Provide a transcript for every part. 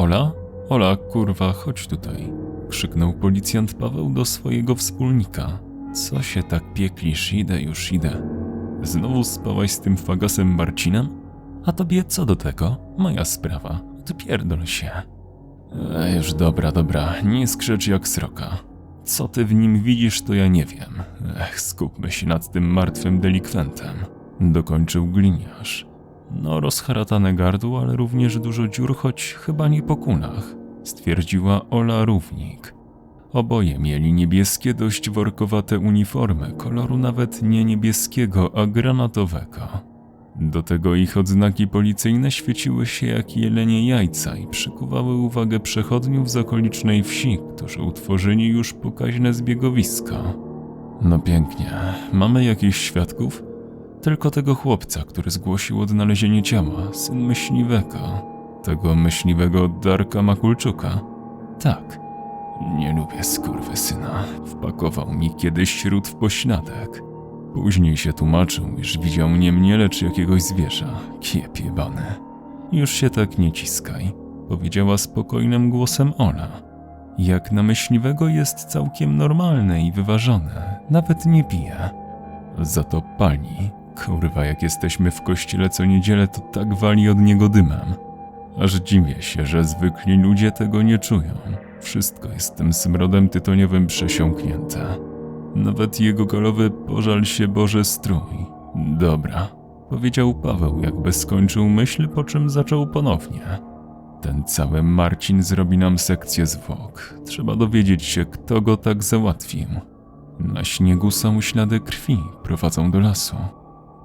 Ola? Ola, kurwa, chodź tutaj. Krzyknął policjant Paweł do swojego wspólnika. Co się tak pieklisz? Idę już, idę. Znowu spałaś z tym fagasem Marcinem? A tobie co do tego? Moja sprawa. Odpierdol się. E, już dobra, dobra, nie skrzecz jak sroka. Co ty w nim widzisz, to ja nie wiem. Ech, skupmy się nad tym martwym delikwentem. Dokończył gliniarz. No, rozharatane gardło, ale również dużo dziur, choć chyba nie po kunach, stwierdziła Ola Równik. Oboje mieli niebieskie, dość workowate uniformy, koloru nawet nie niebieskiego, a granatowego. Do tego ich odznaki policyjne świeciły się jak jelenie jajca i przykuwały uwagę przechodniów z okolicznej wsi, którzy utworzyli już pokaźne zbiegowisko. No pięknie. Mamy jakichś świadków? Tylko tego chłopca, który zgłosił odnalezienie ciała, syn myśliwego. Tego myśliwego Darka Makulczuka? Tak. Nie lubię syna. Wpakował mi kiedyś śród w pośladek. Później się tłumaczył, iż widział nie mnie, lecz jakiegoś zwierza. Kiep jebany. Już się tak nie ciskaj, powiedziała spokojnym głosem Ola. Jak na myśliwego jest całkiem normalne i wyważone, nawet nie pije. Za to pali. Kurwa, jak jesteśmy w kościele co niedzielę, to tak wali od niego dymem. Aż dziwię się, że zwykli ludzie tego nie czują. Wszystko jest tym smrodem tytoniowym przesiąknięte. Nawet jego golowy pożal się Boże strój. Dobra, powiedział Paweł, jakby skończył myśl, po czym zaczął ponownie. Ten cały Marcin zrobi nam sekcję zwłok. Trzeba dowiedzieć się, kto go tak załatwił. Na śniegu są ślady krwi, prowadzą do lasu.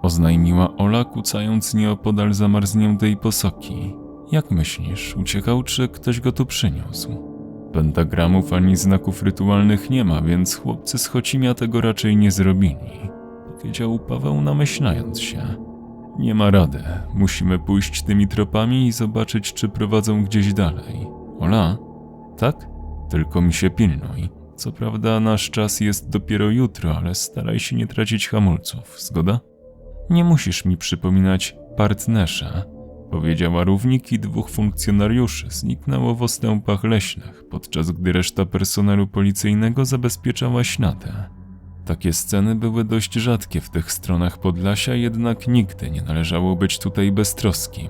Oznajmiła Ola, kucając nieopodal zamarzniętej posoki. Jak myślisz, uciekał, czy ktoś go tu przyniósł? Pentagramów ani znaków rytualnych nie ma, więc chłopcy z Chocimia tego raczej nie zrobili. Powiedział Paweł, namyślając się. Nie ma rady. Musimy pójść tymi tropami i zobaczyć, czy prowadzą gdzieś dalej. Ola? Tak? Tylko mi się pilnuj. Co prawda, nasz czas jest dopiero jutro, ale staraj się nie tracić hamulców, zgoda? Nie musisz mi przypominać partnerza, powiedziała równik i dwóch funkcjonariuszy zniknęło w ostępach leśnych, podczas gdy reszta personelu policyjnego zabezpieczała ślady. Takie sceny były dość rzadkie w tych stronach Podlasia, jednak nigdy nie należało być tutaj beztroskim.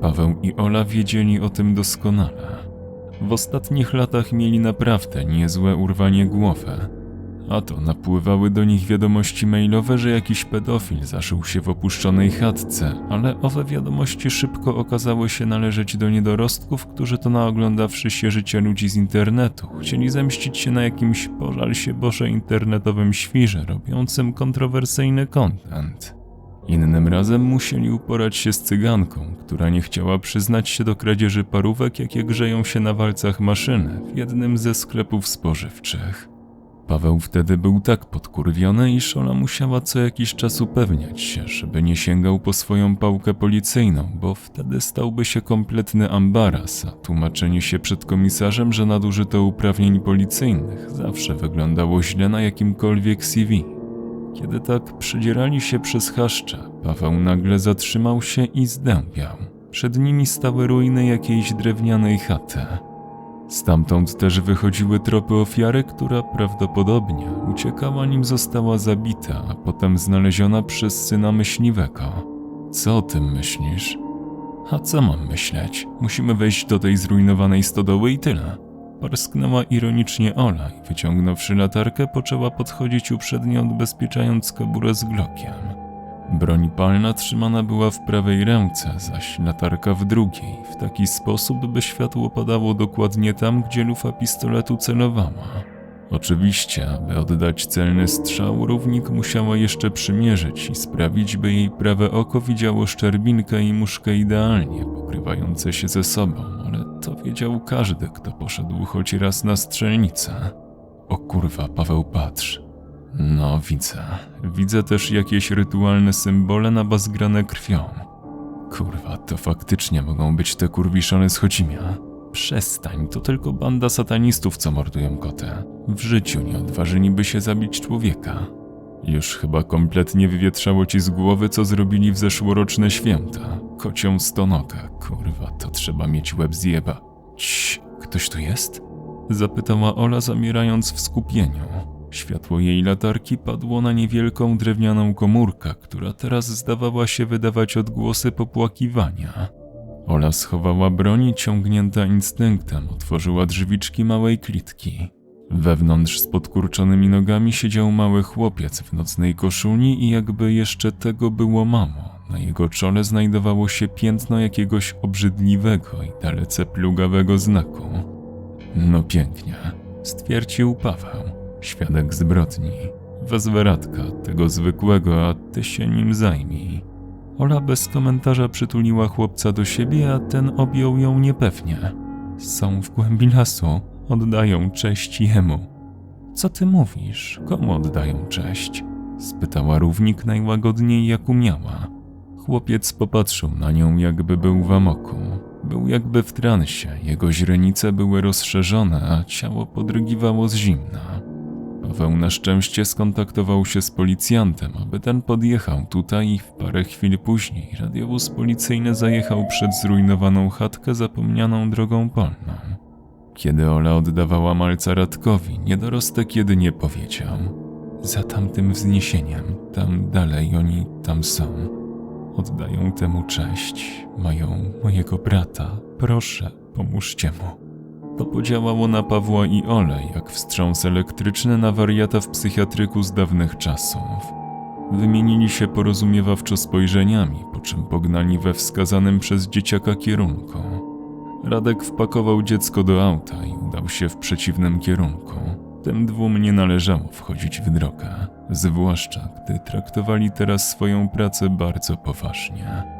Paweł i Ola wiedzieli o tym doskonale. W ostatnich latach mieli naprawdę niezłe urwanie głowy, a to napływały do nich wiadomości mailowe, że jakiś pedofil zaszył się w opuszczonej chatce, ale owe wiadomości szybko okazały się należeć do niedorostków, którzy to naoglądawszy się życia ludzi z internetu, chcieli zemścić się na jakimś pożal się Boże internetowym świrze robiącym kontrowersyjny content. Innym razem musieli uporać się z cyganką, która nie chciała przyznać się do kradzieży parówek, jakie grzeją się na walcach maszyny w jednym ze sklepów spożywczych. Paweł wtedy był tak podkurwiony, iż Ola musiała co jakiś czas upewniać się, żeby nie sięgał po swoją pałkę policyjną, bo wtedy stałby się kompletny ambaras, a tłumaczenie się przed komisarzem, że nadużyto uprawnień policyjnych, zawsze wyglądało źle na jakimkolwiek CV. Kiedy tak przedzierali się przez chaszcze, Paweł nagle zatrzymał się i zdębiał. Przed nimi stały ruiny jakiejś drewnianej chaty. Stamtąd też wychodziły tropy ofiary, która prawdopodobnie uciekała nim została zabita, a potem znaleziona przez syna myśliwego. Co o tym myślisz? A co mam myśleć? Musimy wejść do tej zrujnowanej stodoły i tyle. Parsknęła ironicznie Ola i wyciągnąwszy latarkę, poczęła podchodzić uprzednio odbezpieczając kaburę z glokiem. Broń palna trzymana była w prawej ręce, zaś latarka w drugiej, w taki sposób, by światło padało dokładnie tam, gdzie lufa pistoletu celowała. Oczywiście, aby oddać celny strzał, równik musiała jeszcze przymierzyć i sprawić, by jej prawe oko widziało szczerbinkę i muszkę idealnie pokrywające się ze sobą, ale to wiedział każdy, kto poszedł choć raz na strzelnicę. O kurwa, Paweł, patrz. No, widzę. Widzę też jakieś rytualne symbole nabazgrane krwią. Kurwa, to faktycznie mogą być te kurwiszony z. Przestań, to tylko banda satanistów, co mordują kotę. W życiu nie odważyliby się zabić człowieka. Już chyba kompletnie wywietrzało ci z głowy, co zrobili w zeszłoroczne święta. Kocią stonogę, kurwa, to trzeba mieć łeb zjeba. Cii, ktoś tu jest? Zapytała Ola, zamierając w skupieniu. Światło jej latarki padło na niewielką drewnianą komórkę, która teraz zdawała się wydawać odgłosy popłakiwania. Ola schowała broń i ciągnięta instynktem otworzyła drzwiczki małej klitki. Wewnątrz z podkurczonymi nogami siedział mały chłopiec w nocnej koszuli i jakby jeszcze tego było mało. Na jego czole znajdowało się piętno jakiegoś obrzydliwego i dalece plugawego znaku. No pięknie, stwierdził Paweł, świadek zbrodni. Wezwę Radka, tego zwykłego, a ty się nim zajmij. Ola bez komentarza przytuliła chłopca do siebie, a ten objął ją niepewnie. Są w głębi lasu, oddają cześć jemu. Co ty mówisz? Komu oddają cześć? spytała równik najłagodniej jak umiała. Chłopiec popatrzył na nią, jakby był w amoku. Był jakby w transie, jego źrenice były rozszerzone, a ciało podrygiwało z zimna. Paweł na szczęście skontaktował się z policjantem, aby ten podjechał tutaj i w parę chwil później radiowóz policyjny zajechał przed zrujnowaną chatkę zapomnianą drogą polną. Kiedy Ola oddawała malca Radkowi, niedorostek jedynie powiedział: Za tamtym wzniesieniem, tam dalej oni tam są. Oddają temu cześć, mają mojego brata. Proszę, pomóżcie mu. To podziałało na Pawła i Ole, jak wstrząs elektryczny na wariata w psychiatryku z dawnych czasów. Wymienili się porozumiewawczo spojrzeniami, po czym pognali we wskazanym przez dzieciaka kierunku. Radek wpakował dziecko do auta i udał się w przeciwnym kierunku. Tym dwóm nie należało wchodzić w drogę, zwłaszcza gdy traktowali teraz swoją pracę bardzo poważnie.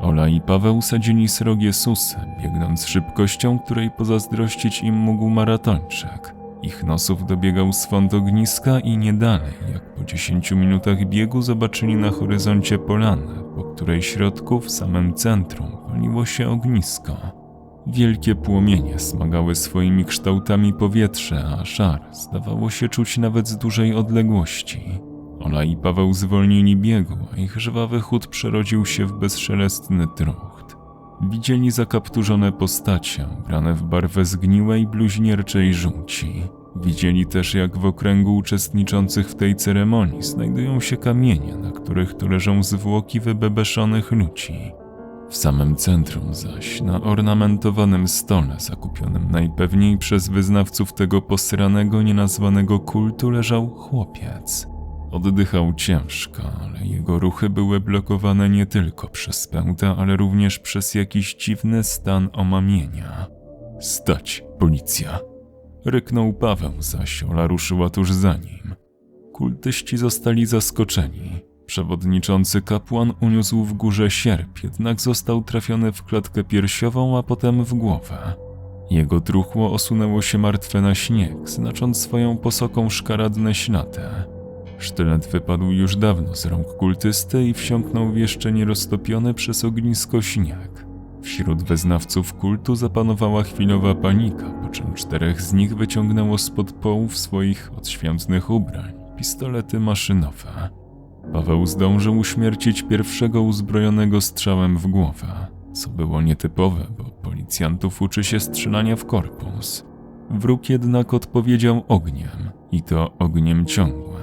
Ola i Paweł sadzili srogie susy, biegnąc szybkością, której pozazdrościć im mógł maratończyk. Ich nosów dobiegał swąd ogniska i nie dalej, jak po dziesięciu minutach biegu zobaczyli na horyzoncie polanę, po której środku w samym centrum paliło się ognisko. Wielkie płomienie smagały swoimi kształtami powietrze, a szar zdawało się czuć nawet z dużej odległości. Ola i Paweł zwolnili biegu, a ich żwawy chód przerodził się w bezszelestny trucht. Widzieli zakapturzone postacie, ubrane w barwę zgniłej, bluźnierczej żółci. Widzieli też, jak w okręgu uczestniczących w tej ceremonii znajdują się kamienie, na których tu leżą zwłoki wybebeszonych ludzi. W samym centrum zaś, na ornamentowanym stole zakupionym najpewniej przez wyznawców tego posranego, nienazwanego kultu leżał chłopiec. Oddychał ciężko, ale jego ruchy były blokowane nie tylko przez pęta, ale również przez jakiś dziwny stan omamienia. Stać, policja! Ryknął Paweł, zaś Ola ruszyła tuż za nim. Kultyści zostali zaskoczeni. Przewodniczący kapłan uniósł w górze sierp, jednak został trafiony w klatkę piersiową, a potem w głowę. Jego truchło osunęło się martwe na śnieg, znacząc swoją posoką szkaradne ślady. Sztylet wypadł już dawno z rąk kultysty i wsiąknął w jeszcze nieroztopiony przez ognisko śnieg. Wśród wyznawców kultu zapanowała chwilowa panika, po czym czterech z nich wyciągnęło spod połów swoich odświętnych ubrań pistolety maszynowe. Paweł zdążył uśmiercić pierwszego uzbrojonego strzałem w głowę, co było nietypowe, bo policjantów uczy się strzelania w korpus. Wróg jednak odpowiedział ogniem, i to ogniem ciągłym.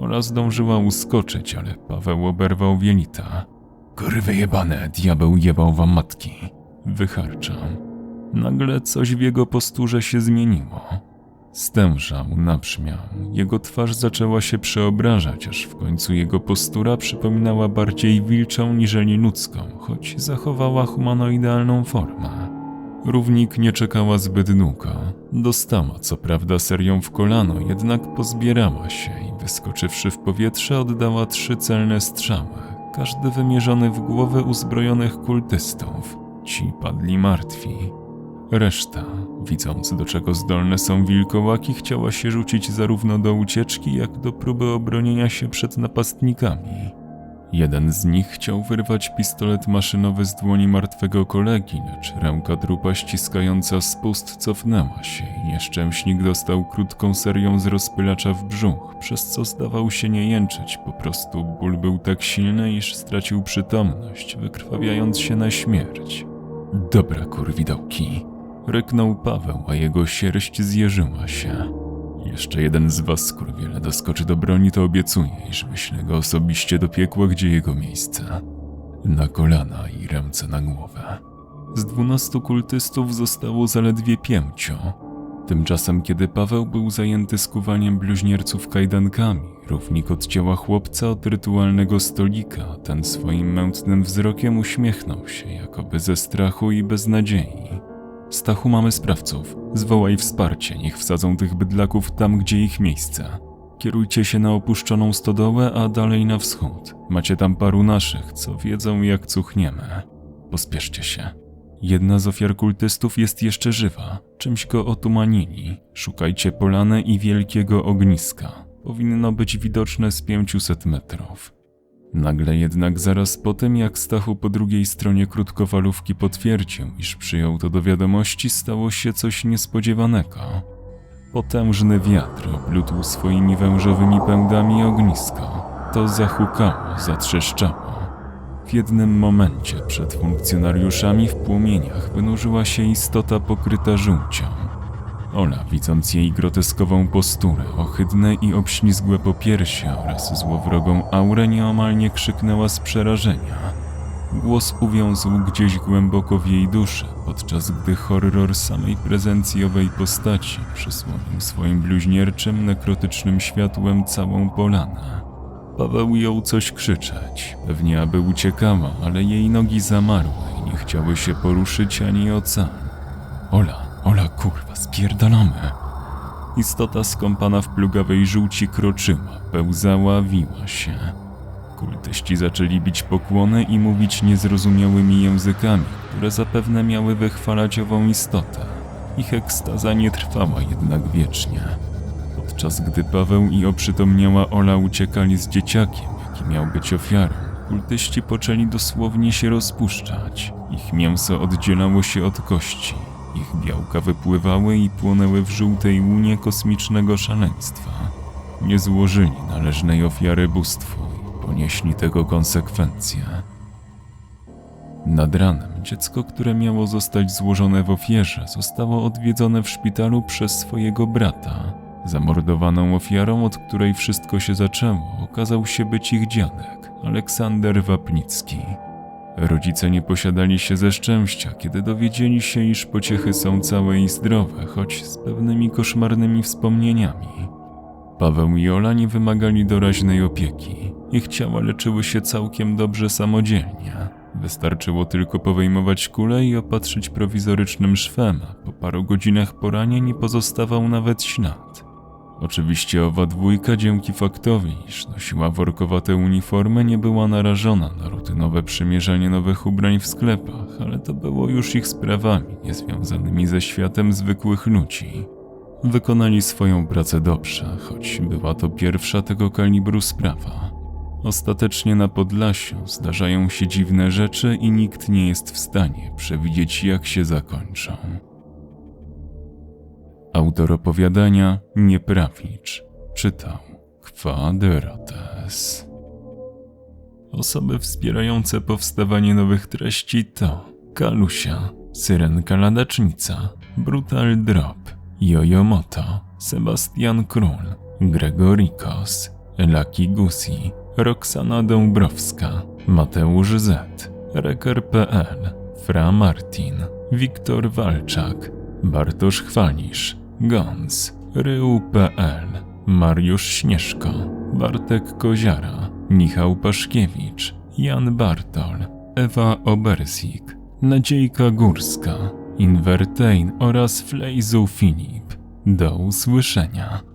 Ola zdążyła uskoczyć, ale Paweł oberwał wielita. Kurwy jebane, diabeł jebał wam matki. Wycharczał. Nagle coś w jego posturze się zmieniło. Stężał, nabrzmiał. Jego twarz zaczęła się przeobrażać, aż w końcu jego postura przypominała bardziej wilczą niżeli ludzką, choć zachowała humanoidalną formę. Równik nie czekała zbyt długo. Dostała co prawda serią w kolano, jednak pozbierała się i wyskoczywszy w powietrze oddała trzy celne strzały, każdy wymierzony w głowy uzbrojonych kultystów. Ci padli martwi. Reszta, widząc do czego zdolne są wilkołaki, chciała się rzucić zarówno do ucieczki, jak do próby obronienia się przed napastnikami. Jeden z nich chciał wyrwać pistolet maszynowy z dłoni martwego kolegi, lecz ręka trupa ściskająca spust cofnęła się i nieszczęśnik dostał krótką serią z rozpylacza w brzuch, przez co zdawał się nie jęczeć, po prostu ból był tak silny, iż stracił przytomność, wykrwawiając się na śmierć. Dobra kurwidołki, Ryknął Paweł, a jego sierść zjeżyła się. Jeszcze jeden z was, skurwiele, doskoczy do broni, to obiecuję, iż wyślę go osobiście do piekła, gdzie jego miejsce. Na kolana i ręce na głowę. Z dwunastu kultystów zostało zaledwie pięciu. Tymczasem, kiedy Paweł był zajęty skuwaniem bluźnierców kajdankami, równik odcięła chłopca od rytualnego stolika, ten swoim mętnym wzrokiem uśmiechnął się, jakoby ze strachu i beznadziei. Stachu, mamy sprawców. Zwołaj wsparcie, niech wsadzą tych bydlaków tam, gdzie ich miejsce. Kierujcie się na opuszczoną stodołę, a dalej na wschód. Macie tam paru naszych, co wiedzą jak cuchniemy. Pospieszcie się. Jedna z ofiar kultystów jest jeszcze żywa. Czymś go otumanili. Szukajcie polany i wielkiego ogniska. Powinno być widoczne z 500 metrów. Nagle jednak zaraz po tym, jak Stachu po drugiej stronie krótkofalówki potwierdził, iż przyjął to do wiadomości, stało się coś niespodziewanego. Potężny wiatr oplótł swoimi wężowymi pędami ognisko. To zahukało, zatrzeszczało. W jednym momencie przed funkcjonariuszami w płomieniach wynurzyła się istota pokryta żółcią. Ola, widząc jej groteskową posturę, ohydne i obślizgłe popiersie oraz złowrogą aurę, nieomal nie krzyknęła z przerażenia. Głos uwiązł gdzieś głęboko w jej duszy, podczas gdy horror samej prezencji owej postaci przysłonił swoim bluźnierczym, nekrotycznym światłem całą polanę. Paweł jął coś krzyczeć, pewnie aby uciekała, ale jej nogi zamarły i nie chciały się poruszyć ani ocal. Ola, Ola kurwa, spierdalamy. Istota skąpana w plugawej żółci kroczyła, pełzała, wiła się. Kultyści zaczęli bić pokłony i mówić niezrozumiałymi językami, które zapewne miały wychwalać ową istotę. Ich ekstaza nie trwała jednak wiecznie. Podczas gdy Paweł i oprzytomniała Ola uciekali z dzieciakiem, jaki miał być ofiarą, kultyści poczęli dosłownie się rozpuszczać. Ich mięso oddzielało się od kości, ich białka wypływały i płonęły w żółtej łunie kosmicznego szaleństwa. Nie złożyli należnej ofiary bóstwu i ponieśli tego konsekwencje. Nad ranem dziecko, które miało zostać złożone w ofierze, zostało odwiedzone w szpitalu przez swojego brata. Zamordowaną ofiarą, od której wszystko się zaczęło, okazał się być ich dziadek, Aleksander Wapnicki. Rodzice nie posiadali się ze szczęścia, kiedy dowiedzieli się, iż pociechy są całe i zdrowe, choć z pewnymi koszmarnymi wspomnieniami. Paweł i Ola nie wymagali doraźnej opieki. Ich ciała leczyły się całkiem dobrze samodzielnie. Wystarczyło tylko powejmować kulę i opatrzyć prowizorycznym szwem, po paru godzinach poranień nie pozostawał nawet ślad. Oczywiście owa dwójka dzięki faktowi, iż nosiła workowate uniformy, nie była narażona na rutynowe przymierzanie nowych ubrań w sklepach, ale to było już ich sprawami, niezwiązanymi ze światem zwykłych ludzi. Wykonali swoją pracę dobrze, choć była to pierwsza tego kalibru sprawa. Ostatecznie na Podlasiu zdarzają się dziwne rzeczy i nikt nie jest w stanie przewidzieć, jak się zakończą. Autor opowiadania Nieprawicz czytał Kwadrates. Osoby wspierające powstawanie nowych treści to Kalusia, Syrenka Ladacznica, Brutal Drop, Jojomoto, Sebastian Król, Gregorikos, Laki Gusi, Roxana Dąbrowska, Mateusz Z, Reker.pl, Fra Martin, Wiktor Walczak, Bartosz Chwalisz, Gons, Rył.pl, Mariusz Śnieżko, Bartek Koziara, Michał Paszkiewicz, Jan Bartol, Ewa Obersik, Nadziejka Górska, Invertain oraz Flejzu Filip. Do usłyszenia.